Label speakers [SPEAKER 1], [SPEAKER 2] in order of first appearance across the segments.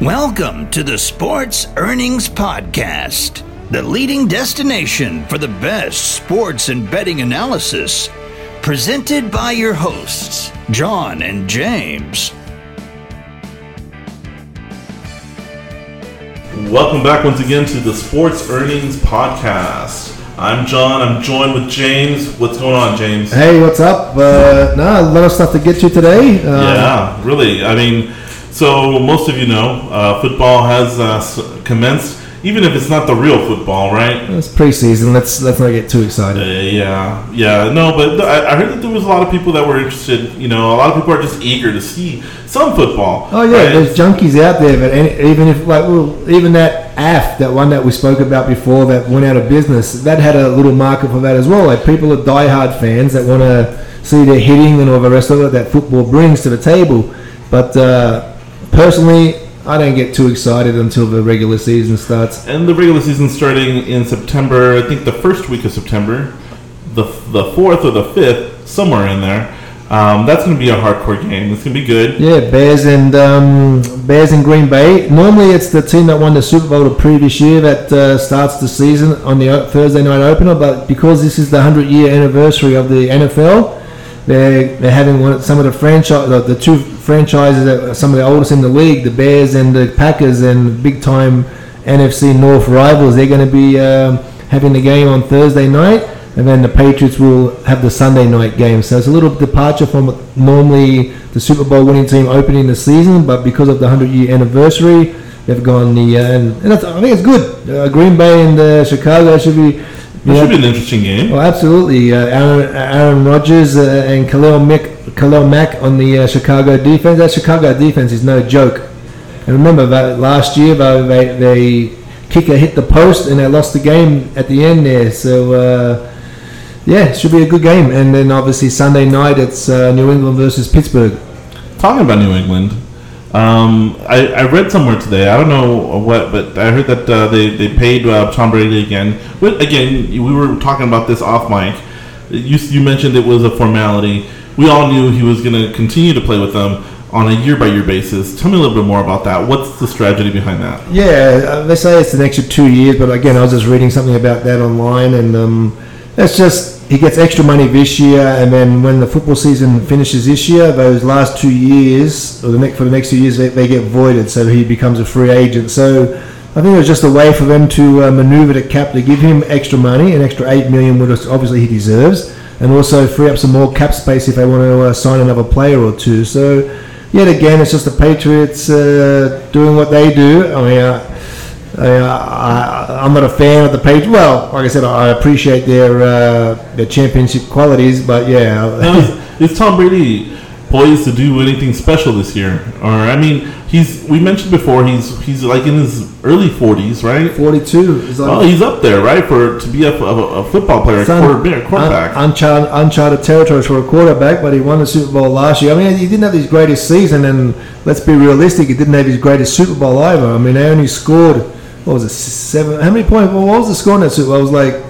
[SPEAKER 1] Welcome to the Sports Earnings Podcast, the leading destination for the best sports and betting analysis, presented by your hosts, John and James.
[SPEAKER 2] Welcome back once again to the Sports Earnings Podcast. I'm John. I'm joined with James. What's going on, James?
[SPEAKER 3] Hey, what's up? Uh, no, a lot of stuff to get to today. Uh,
[SPEAKER 2] yeah, really. I mean, so most of you know, uh, football has uh, commenced, even if it's not the real football, right?
[SPEAKER 3] It's preseason. Let's let's not get too
[SPEAKER 2] Uh,
[SPEAKER 3] excited.
[SPEAKER 2] yeah, yeah. No, but I, I heard that there was a lot of people that were interested. You know, a lot of people are just eager to see some football.
[SPEAKER 3] Oh yeah,
[SPEAKER 2] right?
[SPEAKER 3] there's junkies out there, but any, even if like well, even that AF, that one that we spoke about before, that went out of business, that had a little market for that as well. Like people are diehard fans that want to see their hitting and all the rest of it that football brings to the table. But uh, personally, I don't get too excited until the regular season starts.
[SPEAKER 2] And the regular season starting in September, I think the first week of September, the the fourth or the fifth, somewhere in there. Um, that's going to be a hardcore game. It's going to be good.
[SPEAKER 3] Yeah, Bears and um, Bears and Green Bay. Normally, it's the team that won the Super Bowl the previous year that uh, starts the season on the Thursday night opener. But because this is the hundred year anniversary of the NFL, they're they're having one some of the franchise the, the two franchises that are some of the oldest in the league, the Bears and the Packers, and big time NFC North rivals. They're going to be um, having the game on Thursday night. And then the Patriots will have the Sunday night game. So it's a little departure from normally the Super Bowl winning team opening the season, but because of the 100 year anniversary, they've gone the. Uh, and and I think it's good. Uh, Green Bay and uh, Chicago should be.
[SPEAKER 2] That
[SPEAKER 3] know,
[SPEAKER 2] should be an interesting game.
[SPEAKER 3] well, absolutely. Uh, Aaron, Aaron Rodgers uh, and Khalil Mack, Khalil Mack on the uh, Chicago defense. That Chicago defense is no joke. And remember that last year, though, they, they kicker hit the post and they lost the game at the end there. So, uh, yeah, it should be a good game. And then obviously Sunday night, it's uh, New England versus Pittsburgh.
[SPEAKER 2] Talking about New England, um, I, I read somewhere today. I don't know what, but I heard that uh, they they paid uh, Tom Brady again. But again, we were talking about this off mic. You you mentioned it was a formality. We all knew he was going to continue to play with them on a year by year basis. Tell me a little bit more about that. What's the strategy behind that?
[SPEAKER 3] Yeah, uh, they say it's an extra two years, but again, I was just reading something about that online, and um, that's just he gets extra money this year, and then when the football season finishes this year, those last two years, or the next for the next two years, they, they get voided, so he becomes a free agent. So I think it was just a way for them to uh, maneuver the cap to give him extra money, an extra eight million, which obviously he deserves, and also free up some more cap space if they want to uh, sign another player or two. So yet again, it's just the Patriots uh, doing what they do. I mean. Uh, I, I, I'm not a fan of the page. Well, like I said, I appreciate their uh, their championship qualities, but yeah,
[SPEAKER 2] Now, is, is Tom Brady poised to do anything special this year? Or I mean, he's we mentioned before he's he's like in his early 40s, right?
[SPEAKER 3] 42 is like
[SPEAKER 2] Oh, he's up there, right, for to be a, a, a football player, a quarterback. quarterback.
[SPEAKER 3] un- uncharted, uncharted territories for a quarterback, but he won the Super Bowl last year. I mean, he didn't have his greatest season, and let's be realistic, he didn't have his greatest Super Bowl either. I mean, they only scored what was it, seven? How many points? What was the score in that Super Bowl? It was like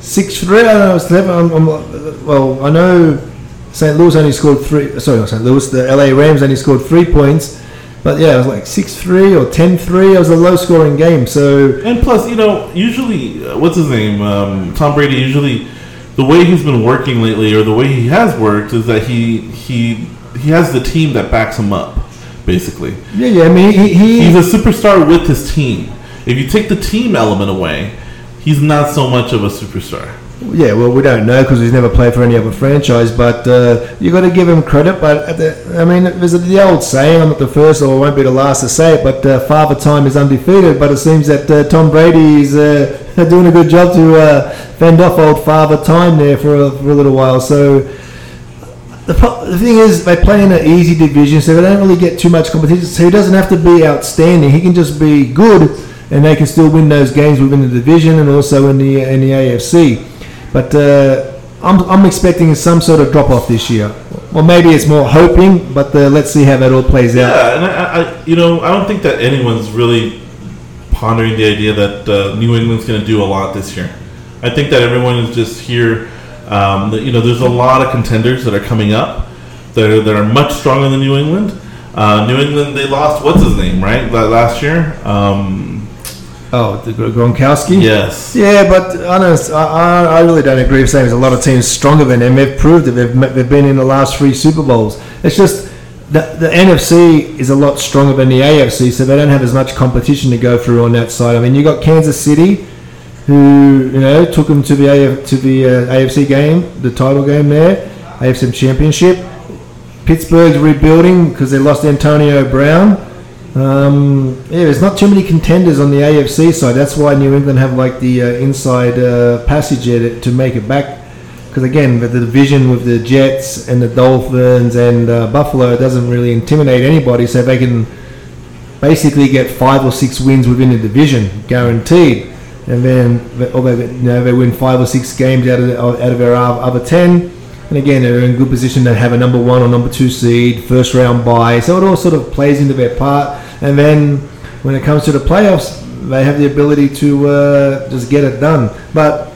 [SPEAKER 3] six three. I don't know. It was seven. I'm, I'm, well, I know St. Louis only scored three. Sorry, not St. Louis. The LA Rams only scored three points. But yeah, it was like 6-3 or 10-3. It was a low-scoring game. So
[SPEAKER 2] and plus, you know, usually, uh, what's his name? Um, Tom Brady. Usually, the way he's been working lately, or the way he has worked, is that he he he has the team that backs him up. Basically,
[SPEAKER 3] yeah, yeah. I mean, he, he
[SPEAKER 2] he's a superstar with his team. If you take the team element away, he's not so much of a superstar.
[SPEAKER 3] Yeah, well, we don't know because he's never played for any other franchise. But uh, you got to give him credit. But at the, I mean, there's the old saying. I'm not the first, or I won't be the last to say it. But uh, Father Time is undefeated. But it seems that uh, Tom Brady is uh, doing a good job to uh, fend off old Father Time there for a, for a little while. So the, pro- the thing is, they play in an easy division, so they don't really get too much competition. So he doesn't have to be outstanding. He can just be good, and they can still win those games within the division and also in the in the AFC. But uh, I'm, I'm expecting some sort of drop off this year. Well, maybe it's more hoping, but uh, let's see how that all plays out.
[SPEAKER 2] Yeah, and I, I, you know, I don't think that anyone's really pondering the idea that uh, New England's going to do a lot this year. I think that everyone is just here. Um, you know, there's a lot of contenders that are coming up that are, that are much stronger than New England. Uh, New England, they lost what's his name, right? Last year. Um,
[SPEAKER 3] Oh, the Gronkowski.
[SPEAKER 2] yes.
[SPEAKER 3] Yeah, but honest, I, I I really don't agree with saying there's a lot of teams stronger than them. They've proved it. They've, they've been in the last three Super Bowls. It's just the, the NFC is a lot stronger than the AFC, so they don't have as much competition to go through on that side. I mean, you got Kansas City, who you know took them to the AF, to the uh, AFC game, the title game there, AFC Championship. Pittsburgh's rebuilding because they lost Antonio Brown. Um, yeah, there's not too many contenders on the AFC side. That's why New England have like the uh, inside uh, passage to, to make it back. Because again, the, the division with the Jets and the Dolphins and uh, Buffalo doesn't really intimidate anybody, so they can basically get five or six wins within the division, guaranteed. And then, they, you know, they win five or six games out of out of their other ten. And again, they're in good position to have a number one or number two seed, first round bye. So it all sort of plays into their part. And then when it comes to the playoffs, they have the ability to uh, just get it done. But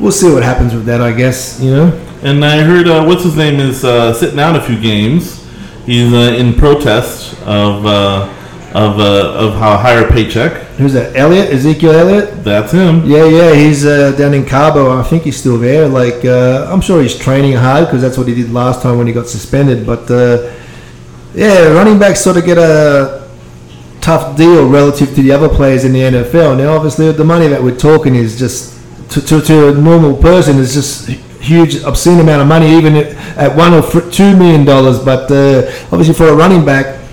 [SPEAKER 3] we'll see what happens with that, I guess. You know.
[SPEAKER 2] And I heard uh, what's his name is uh, sitting out a few games. He's uh, in protest of uh, of uh, of how higher paycheck.
[SPEAKER 3] Who's that? Elliott? Ezekiel Elliott?
[SPEAKER 2] That's him.
[SPEAKER 3] Yeah, yeah, he's uh, down in Cabo. I think he's still there. Like, uh, I'm sure he's training hard because that's what he did last time when he got suspended. But uh, yeah, running backs sort of get a tough deal relative to the other players in the NFL. Now, obviously, the money that we're talking is just to, to, to a normal person is just huge, obscene amount of money, even at at one or two million dollars. But uh, obviously, for a running back,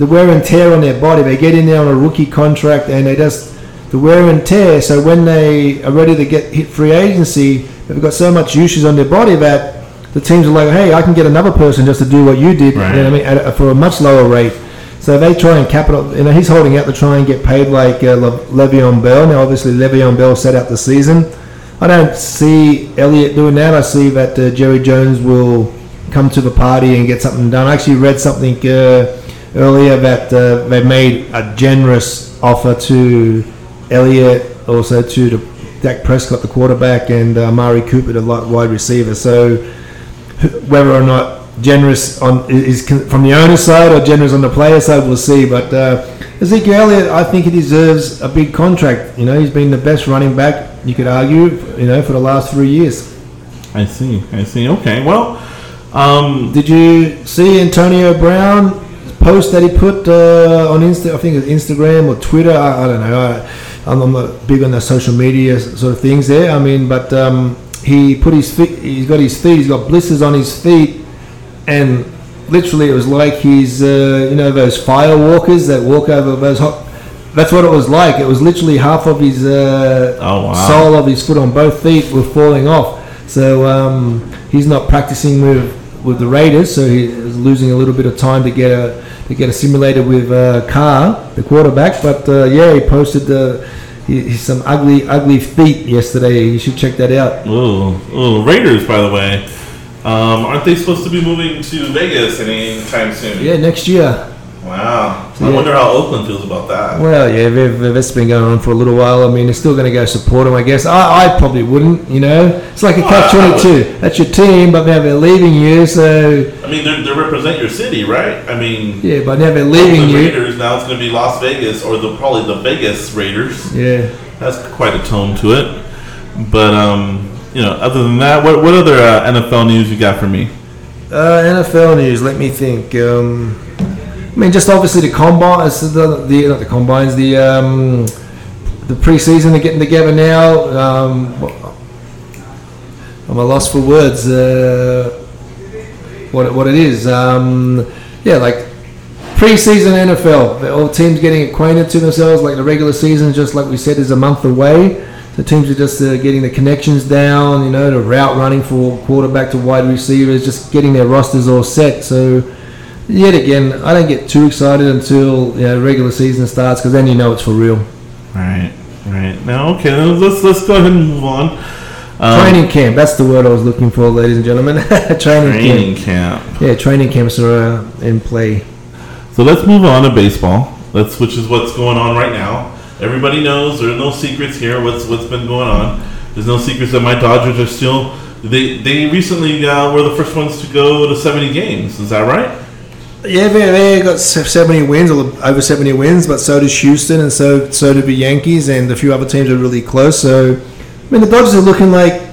[SPEAKER 3] the wear and tear on their body. They get in there on a rookie contract and they just the wear and tear. So when they are ready to get hit free agency, they've got so much usage on their body that the teams are like, hey, I can get another person just to do what you did.
[SPEAKER 2] Right.
[SPEAKER 3] You know I mean, a, for a much lower rate. So they try and capital. You know, he's holding out to try and get paid like uh, Le- Le'Veon Bell. Now, obviously, Le'Veon Bell set out the season. I don't see Elliott doing that. I see that uh, Jerry Jones will come to the party and get something done. I actually read something uh, earlier that uh, they made a generous offer to Elliott, also to the Dak Prescott, the quarterback, and uh, Amari Cooper, the wide receiver. So whether or not generous on is from the owner side or generous on the player side, we'll see. But uh, Ezekiel Elliott, I think he deserves a big contract. You know, he's been the best running back you could argue, you know, for the last three years.
[SPEAKER 2] I see. I see. Okay. Well, um,
[SPEAKER 3] Did you see Antonio Brown post that he put uh, on Insta? I think it's Instagram or Twitter. I, I don't know. I, I'm, I'm not big on the social media sort of things there. I mean, but um, he put his feet. He's got his feet. He's got blisters on his feet, and literally it was like he's uh, you know those fire walkers that walk over those hot. That's what it was like. It was literally half of his uh,
[SPEAKER 2] Oh, wow.
[SPEAKER 3] sole of his foot on both feet were falling off. So um, he's not practicing with with the Raiders, so he is losing a little bit of time to get a to get assimilated with uh, Carr, the quarterback. But uh, yeah, he posted the he, some ugly ugly feet yesterday. You should check that out.
[SPEAKER 2] ooh, ooh, Raiders, by the way, um, aren't they supposed to be moving to Vegas anytime soon?
[SPEAKER 3] Yeah, next year.
[SPEAKER 2] Wow. I wonder how Oakland feels about that.
[SPEAKER 3] Well, yeah, they've, they've- that's been going on for a little while. I mean, they're still going to go support him, I guess. I, I probably wouldn't, you know. It's like a catch
[SPEAKER 2] I- I
[SPEAKER 3] twenty two. That's your team, but now they're leaving you. So
[SPEAKER 2] I mean, they they represent your city, right? I mean,
[SPEAKER 3] yeah, but now they're leaving
[SPEAKER 2] the
[SPEAKER 3] you.
[SPEAKER 2] Raiders. Now it's going to be Las Vegas, or the probably the Vegas Raiders.
[SPEAKER 3] Yeah.
[SPEAKER 2] That's quite a tone to it. But um, you know, other than that, what what other uh, NFL news you got for me?
[SPEAKER 3] Uh, NFL news. Let me think. Um, I mean, just obviously the combine, the, the not the combines, the um, the preseason. They're getting together now. Um, I'm a loss for words. Uh, what it- what it is? Um, yeah, like preseason NFL. All teams getting acquainted to themselves. Like the regular season, just like we said, is a month away. The teams are just uh, getting the connections down. You know, the route running for quarterback to wide receivers, just getting their rosters all set. So, yet again, I don't get too excited until you know, regular season starts because then you know it's for real.
[SPEAKER 2] Right, right. Now, okay, let's let's go ahead and move on. Um,
[SPEAKER 3] training camp. That's the word I was looking for, ladies and gentlemen. training,
[SPEAKER 2] training
[SPEAKER 3] camp.
[SPEAKER 2] camp.
[SPEAKER 3] Yeah, training camps are uh, in play.
[SPEAKER 2] So let's move on to baseball. Let's, which is what's going on right now. Everybody knows there are no secrets here. What's what's been going on? There's no secrets that my Dodgers are still. They they recently uh, were the first ones to go to 70 games. Is that right?
[SPEAKER 3] Yeah, they, got 70 wins, or over 70 wins, but so does Houston, and so so do the Yankees, and a few other teams are really close. So, I mean, the Dodgers are looking like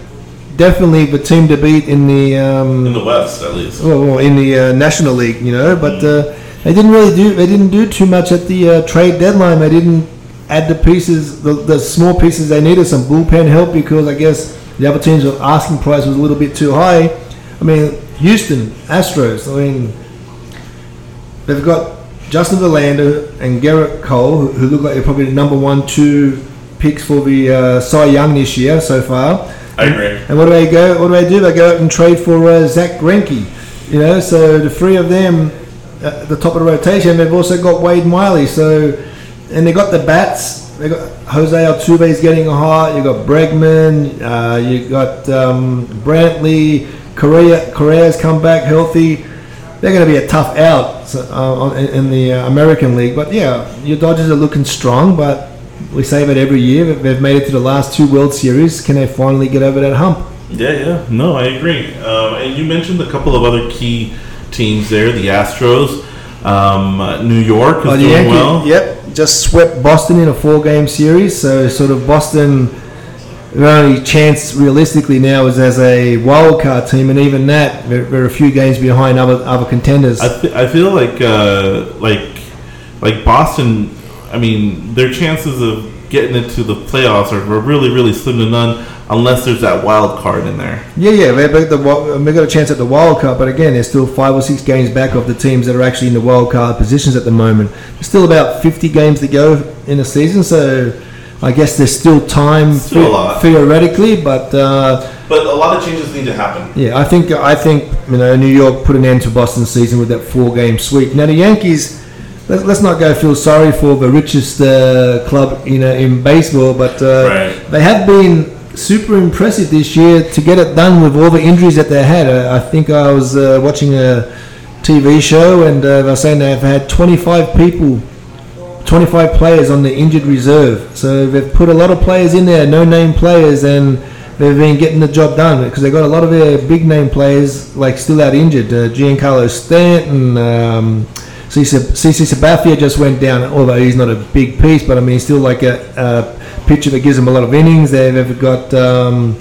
[SPEAKER 3] definitely the team to beat in the um,
[SPEAKER 2] in the West at least.
[SPEAKER 3] well, in the uh, National League, you know. But uh, they didn't really do they didn't do too much at the uh, trade deadline. They didn't add the pieces, the, the small pieces they needed, some bullpen help because I guess the other teams' asking price was a little bit too high. I mean, Houston Astros. I mean, they've got Justin Verlander and Gerrit Cole, who, who look like they're probably the number one, two picks for the uh, Cy Young this year so far.
[SPEAKER 2] I agree.
[SPEAKER 3] And what do they go? What do they do? They go out and trade for uh, Zack Greinke. You know, so the three of them at the top of the rotation. They've also got Wade Miley. So, and they got the bats. They got Jose Altuve is getting hot. You got Bregman. Uh, you got um, Brantley. Correa. Correa's come back healthy. They're going to be a tough out uh, in the uh, American League. But yeah, your Dodgers are looking strong. But we say that every year. They've made it to the last two World Series. Can they finally get over that hump?
[SPEAKER 2] Yeah, yeah. No, I agree. Um, and you mentioned a couple of other key teams there. The Astros, um, uh, New York is
[SPEAKER 3] Oh, the
[SPEAKER 2] doing
[SPEAKER 3] Yankees,
[SPEAKER 2] well.
[SPEAKER 3] Yep, just swept Boston in a four-game series. So sort of Boston, their only chance realistically now is as a wild card team, and even that they're, they're a few games behind other other contenders.
[SPEAKER 2] I, th- I feel like uh, like like Boston. I mean, their chances of getting into the playoffs are are really really slim to none unless there's that wild card in there.
[SPEAKER 3] yeah, yeah, they they the got a chance at the wild card, but again, they're still five or six games back of the teams that are actually in the wild card positions at the moment. There's still about 50 games to go in the season, so. I guess there's still time
[SPEAKER 2] Still a lot.
[SPEAKER 3] theoretically, but uh,
[SPEAKER 2] But a lot of changes need to happen.
[SPEAKER 3] Yeah, I think I think you know New York put an end to Boston's season with that four-game sweep. Now the Yankees, let's, let's not go feel sorry for the richest uh, club you know in baseball, but uh,
[SPEAKER 2] Right.
[SPEAKER 3] they have been super impressive this year to get it done with all the injuries that they had. Uh, I think I was uh, watching a TV show and uh, they were saying they've had 25 people. 25 players on the injured reserve. So they've put a lot of players in there, no name players, and they've been getting the job done because they've got a lot of their big name players like still out injured. Uh, Giancarlo Stanton, um, CC Sabathia just went down, although he's not a big piece, but I mean he's still like a, a pitcher that gives them a lot of innings. They've, they've got um,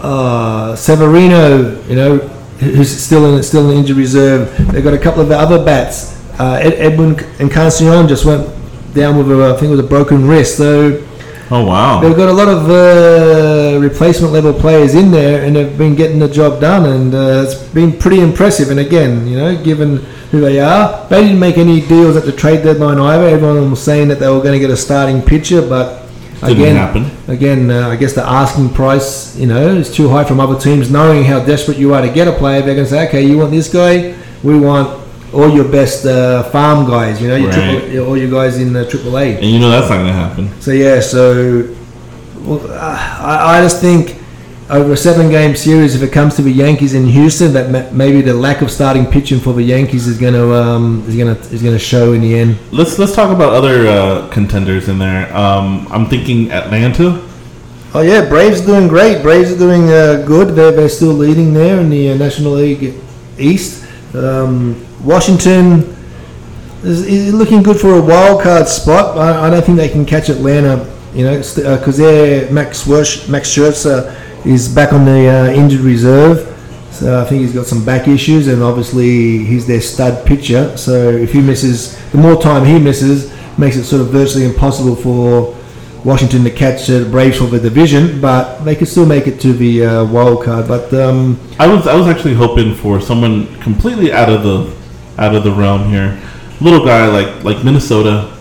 [SPEAKER 3] uh, Severino, you know, who's still in still in injury reserve. They've got a couple of other bats. Uh, Ed, Edwin Encarnacion just went down with a, I think it was a broken wrist. So
[SPEAKER 2] Oh wow!
[SPEAKER 3] they've got a lot of uh, replacement level players in there, and they've been getting the job done, and uh, it's been pretty impressive. And again, you know, given who they are, they didn't make any deals at the trade deadline either. Everyone was saying that they were going to get a starting pitcher, but
[SPEAKER 2] Didn't
[SPEAKER 3] again,
[SPEAKER 2] happen.
[SPEAKER 3] again, uh, I guess the asking price, you know, is too high from other teams. Knowing how desperate you are to get a player, they're going to say, okay, you want this guy, we want all your best uh, farm guys, you know, your
[SPEAKER 2] Right.
[SPEAKER 3] triple, all your guys in the Triple A.
[SPEAKER 2] and you know that's not going to happen.
[SPEAKER 3] So yeah, so well, uh, I, I just think over a seven-game series, if it comes to the Yankees in Houston, that ma- maybe the lack of starting pitching for the Yankees is going to um, is to is to show in the end.
[SPEAKER 2] Let's let's talk about other uh, contenders in there. Um, I'm thinking Atlanta.
[SPEAKER 3] Oh yeah, Braves doing great. Braves are doing uh, good. They're, they're still leading there in the uh, National League East. Um, Washington is, is looking good for a wild card spot. I, I don't think they can catch Atlanta. You know, because they're Max Max Scherzer is back on the uh, injured reserve. So I think he's got some back issues, and obviously he's their stud pitcher. So if he misses, the more time he misses, makes it sort of virtually impossible for Washington to catch uh, the Braves for the division. But they could still make it to the uh, wild card. But um,
[SPEAKER 2] I was I was actually hoping for someone completely out of the out of the realm here, little guy like like Minnesota,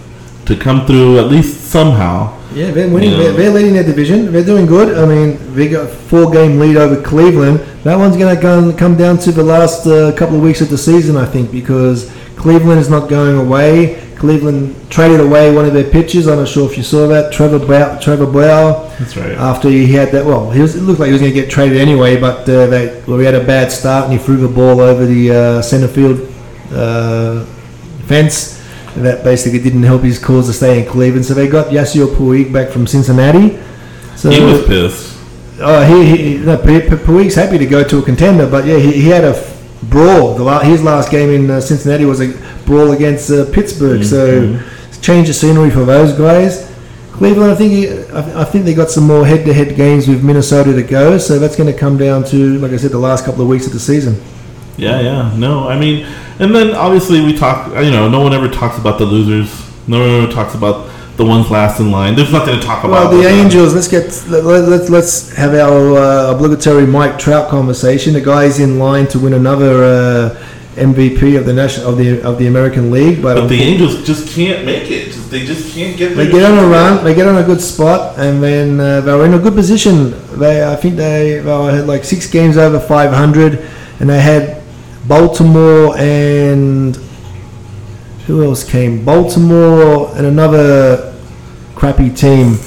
[SPEAKER 2] to come through at least somehow.
[SPEAKER 3] Yeah, they're winning.
[SPEAKER 2] Yeah.
[SPEAKER 3] They're, they're leading their division. They're doing good. I mean, they got a four-game lead over Cleveland. That one's going to go come down to the last uh, couple of weeks of the season, I think, because Cleveland is not going away. Cleveland traded away one of their pitchers. I'm not sure if you saw that, Trevor Bauer. Trevor.
[SPEAKER 2] That's right.
[SPEAKER 3] After he had that, well, he was, it looked like he was going to get traded anyway, but uh, they, well, he had a bad start and he threw the ball over the uh, center field uh, fence. And that basically didn't help his cause to stay in Cleveland. So they got Yasiel Puig back from Cincinnati. So
[SPEAKER 2] he was pissed.
[SPEAKER 3] Oh, he, he no, Pu- Pu- Puig's happy to go to a contender, but yeah, he, he had a brawl. The la- his last game in uh, Cincinnati was a brawl against uh, Pittsburgh. So change of scenery for those guys. Cleveland, I think he, I, I think they got some more head-to-head games with Minnesota to go. So that's going to come down to, like I said, the last couple of weeks of the season.
[SPEAKER 2] Yeah, yeah. No, I mean, and then obviously we talk. You know, no one ever talks about the losers. No one ever talks about the ones last in line. There's nothing to talk about.
[SPEAKER 3] Well, the
[SPEAKER 2] with them.
[SPEAKER 3] Angels. Let's get let, let, let's let's have our uh, obligatory Mike Trout conversation. The guy's in line to win another uh, MVP of the national of the of the American League, but,
[SPEAKER 2] But the Angels just can't make it. Just, they just can't get.
[SPEAKER 3] they get on a run. They get on a good spot, and then uh, they were in a good position. They, I think they, they had like six games over 500, and they had Baltimore and who else came? Baltimore and another crappy team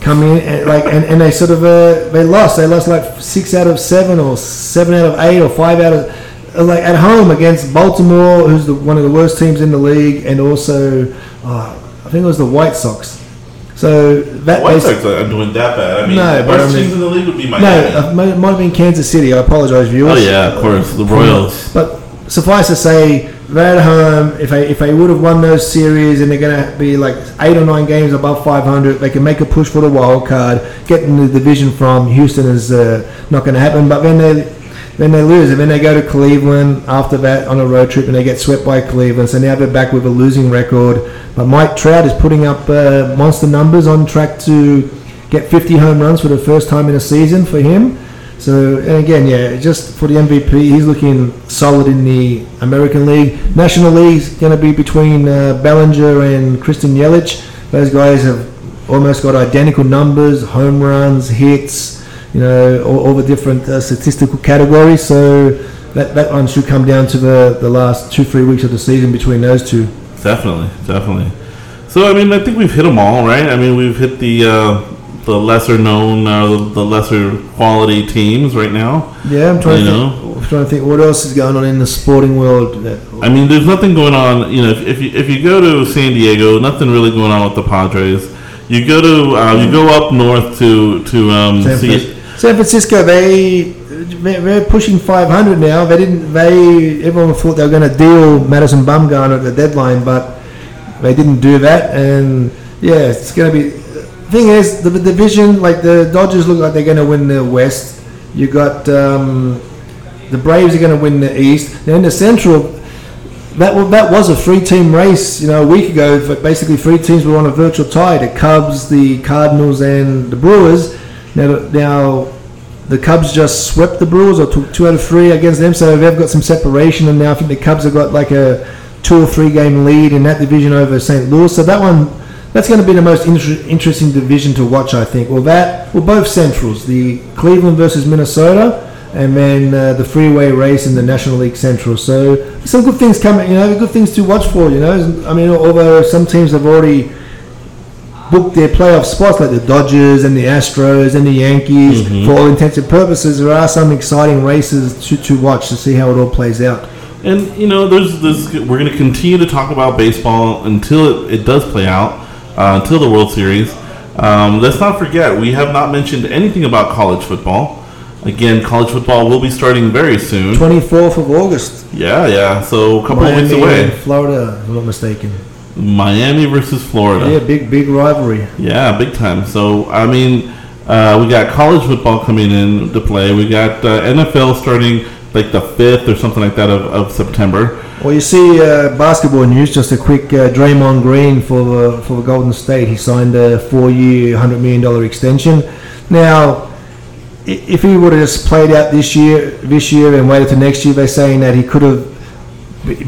[SPEAKER 3] come in and like and, and they sort of uh, they lost. They lost like six out of seven or seven out of eight or five out of uh, like at home against Baltimore, who's the, one of the worst teams in the league, and also uh, I think it was the White Sox. So that
[SPEAKER 2] White
[SPEAKER 3] basi-
[SPEAKER 2] Sox aren't doing that bad. I mean,
[SPEAKER 3] No, but
[SPEAKER 2] worst
[SPEAKER 3] I mean-
[SPEAKER 2] teams in the league would be
[SPEAKER 3] no,
[SPEAKER 2] Miami.
[SPEAKER 3] uh, might, might have been Kansas City. I apologize, viewers.
[SPEAKER 2] oh yeah, of course, the Royals.
[SPEAKER 3] But suffice to say, they're home. If they if they would have won those series, and they're going to be like eight or nine games above 500, they can make a push for the wild card. Getting the division from Houston is uh, not going to happen. But then they then they lose, and then they go to Cleveland after that on a road trip, and they get swept by Cleveland. So now they're back with a losing record. But Mike Trout is putting up uh, monster numbers, on track to get 50 home runs for the first time in a season for him. So, and again, yeah, just for the MVP, he's looking solid in the American League. National League's going to be between uh, Bellinger and Christian Yelich. Those guys have almost got identical numbers, home runs, hits, you know, all, all the different uh, statistical categories. So that, that one should come down to the, the last two, three weeks of the season between those two.
[SPEAKER 2] Definitely, definitely. So I mean, I think we've hit them all, right? I mean, we've hit the uh, the lesser known, uh, the, lesser quality teams right now.
[SPEAKER 3] Yeah, I'm trying,
[SPEAKER 2] You
[SPEAKER 3] to
[SPEAKER 2] know?
[SPEAKER 3] think, I'm trying to think what else is going on in the sporting world.
[SPEAKER 2] I mean, there's nothing going on. You know, if, if you if you go to San Diego, nothing really going on with the Padres. You go to uh, you go up north to to um,
[SPEAKER 3] San,
[SPEAKER 2] see.
[SPEAKER 3] San Francisco, they they're they're pushing 500 now. They didn't. They everyone thought they were going to deal Madison Bumgarner at the deadline, but they didn't do that. And yeah, it's going to be. Thing is, the, the division like the Dodgers look like they're going to win the West. You got um, the Braves are going to win the East. Then the Central. That that was a three-team race, you know, a week ago. Basically, three teams were on a virtual tie: the Cubs, the Cardinals, and the Brewers. Now, now the Cubs just swept the Brewers, or took two out of three against them, so they've got some separation. And now I think the Cubs have got like a two or three game lead in that division over St. Louis. So that one, that's going to be the most inter- interesting division to watch, I think. Well, that, well, both Centrals, the Cleveland versus Minnesota, and then uh, the freeway race in the National League Central. So some good things coming, you know, good things to watch for. You know, I mean, although some teams have already booked their playoff spots, like the Dodgers and the Astros and the Yankees. For all intents and purposes, there are some exciting races to, to watch to see how it all plays out.
[SPEAKER 2] And you know, there's this. We're going to continue to talk about baseball until it, it does play out, uh, until the World Series. Um, let's not forget, we have not mentioned anything about college football. Again, college football will be starting very soon.
[SPEAKER 3] 24th of August,
[SPEAKER 2] Yeah, yeah. So a couple of weeks away.
[SPEAKER 3] Florida, if I'm not mistaken.
[SPEAKER 2] Miami versus Florida.
[SPEAKER 3] Yeah, big, big rivalry.
[SPEAKER 2] Yeah, big time. So I mean, uh, we got college football coming in to play. We got uh, NFL starting like the fifth or something like that of, of September.
[SPEAKER 3] Well, you see, uh, basketball news. Just a quick uh, Draymond Green for the for the Golden State. He signed a four-year, hundred million dollar extension. Now, if he would have just played out this year, this year, and waited to next year, they're saying that he could have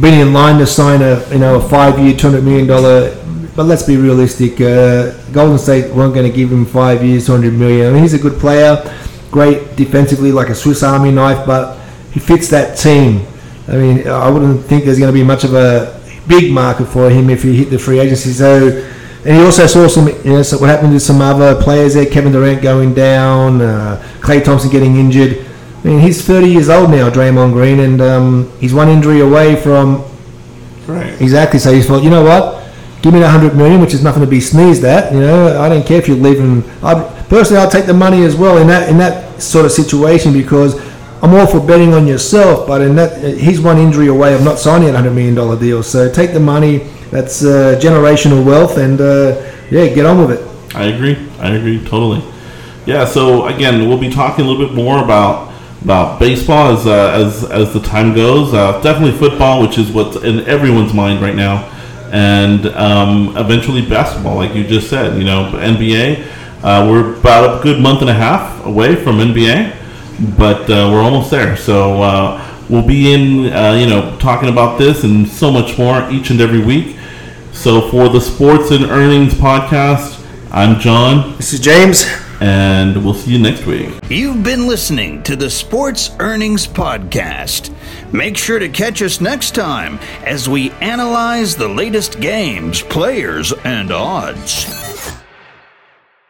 [SPEAKER 3] been in line to sign a you know a five-year, two hundred million dollar. But let's be realistic. Uh, Golden State weren't going to give him five years, two hundred million. I mean, he's a good player, great defensively, like a Swiss Army knife, but he fits that team. I mean, I wouldn't think there's going to be much of a big market for him if he hit the free agency. So, and he also saw some, you know, so what happened to some other players there. Kevin Durant going down, uh, Klay Thompson getting injured. I mean, he's 30 years old now, Draymond Green, and um, he's one injury away from
[SPEAKER 2] Right.
[SPEAKER 3] exactly. So he thought, you know what? Give me the hundred million, which is nothing to be sneezed at. You know, I don't care if you're leaving. I personally, I'll take the money as well in that in that sort of situation because I'm all for betting on yourself, but in that he's one injury away of not signing a hundred million dollar deal. So take the money. That's uh, generational wealth, and uh, yeah, get on with it.
[SPEAKER 2] I agree. I agree totally. Yeah. So again, we'll be talking a little bit more about about baseball as uh, as as the time goes. Uh, definitely football, which is what's in everyone's mind right now, and um, eventually basketball, like you just said. You know, NBA. Uh, we're about a good month and a half away from NBA, but uh, we're almost there. So uh, we'll be in, uh, you know, talking about this and so much more each and every week. So for the Sports and Earnings podcast, I'm John.
[SPEAKER 3] This is James.
[SPEAKER 2] And we'll see you next week.
[SPEAKER 1] You've been listening to the Sports Earnings Podcast. Make sure to catch us next time as we analyze the latest games, players, and odds.